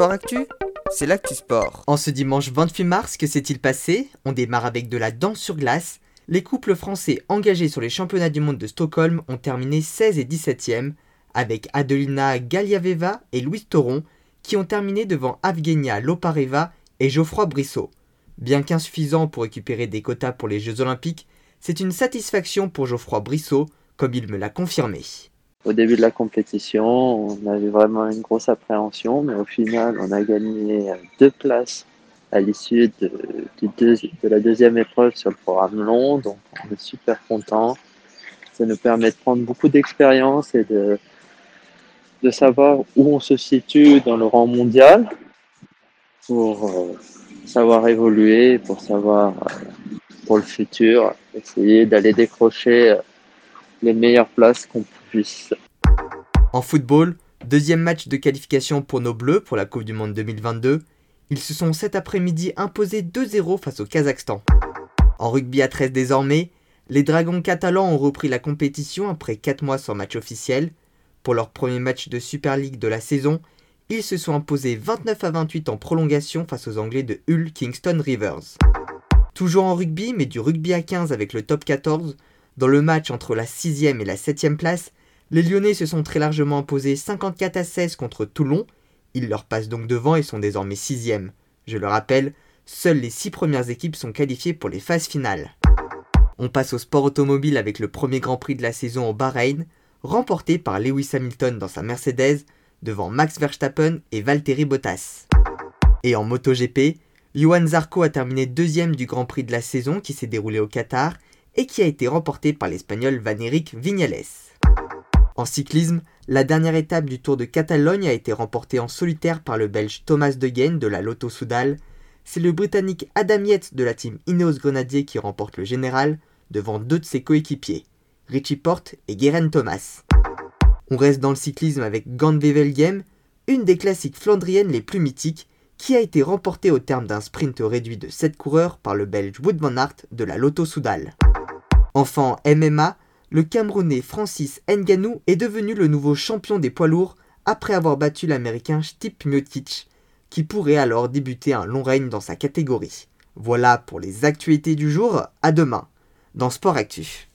Sport Actu, c'est l'actu sport. En ce dimanche 28 mars, que s'est-il passé? On démarre avec de la danse sur glace. Les couples français engagés sur les championnats du monde de Stockholm ont terminé 16 et 17e, avec Adelina Galiaveva et Louise Toron, qui ont terminé devant Avgenia Lopareva et Geoffroy Brissot. Bien qu'insuffisant pour récupérer des quotas pour les Jeux Olympiques, c'est une satisfaction pour Geoffroy Brissot, comme il me l'a confirmé. Au début de la compétition, on avait vraiment une grosse appréhension, mais au final, on a gagné deux places à l'issue de, la deuxième épreuve sur le programme long. Donc, on est super content. Ça nous permet de prendre beaucoup d'expérience et de, de savoir où on se situe dans le rang mondial pour euh, savoir évoluer, pour savoir euh, pour le futur, essayer d'aller décrocher euh, les meilleures places qu'on puisse. En football, deuxième match de qualification pour nos Bleus pour la Coupe du Monde 2022, ils se sont cet après-midi imposés 2-0 face au Kazakhstan. En rugby à 13 désormais, les Dragons catalans ont repris la compétition après 4 mois sans match officiel. Pour leur premier match de Super League de la saison, ils se sont imposés 29 à 28 en prolongation face aux Anglais de Hull Kingston Rivers. Toujours en rugby, mais du rugby à 15 avec le top 14, dans le match entre la 6ème et la 7ème place, les Lyonnais se sont très largement imposés 54 à 16 contre Toulon. Ils leur passent donc devant et sont désormais 6ème. Je le rappelle, seules les 6 premières équipes sont qualifiées pour les phases finales. On passe au sport automobile avec le premier Grand Prix de la saison au Bahreïn, remporté par Lewis Hamilton dans sa Mercedes devant Max Verstappen et Valtteri Bottas. Et en MotoGP, Johan Zarco a terminé deuxième du Grand Prix de la saison qui s'est déroulé au Qatar et qui a été remporté par l'Espagnol Van Eric Viñales. En cyclisme, la dernière étape du Tour de Catalogne a été remportée en solitaire par le Belge Thomas De Genn de la Lotto Soudal. C'est le Britannique Adam Yates de la team Ineos Grenadier qui remporte le général devant deux de ses coéquipiers, Richie Porte et Guérin Thomas. On reste dans le cyclisme avec Gand Wevelgem, une des classiques flandriennes les plus mythiques, qui a été remportée au terme d'un sprint réduit de 7 coureurs par le Belge Wood van de la Lotto Soudal. Enfin, MMA, le Camerounais Francis Nganou est devenu le nouveau champion des poids lourds après avoir battu l'Américain Stipe Miocic, qui pourrait alors débuter un long règne dans sa catégorie. Voilà pour les actualités du jour, à demain, dans Sport Actif.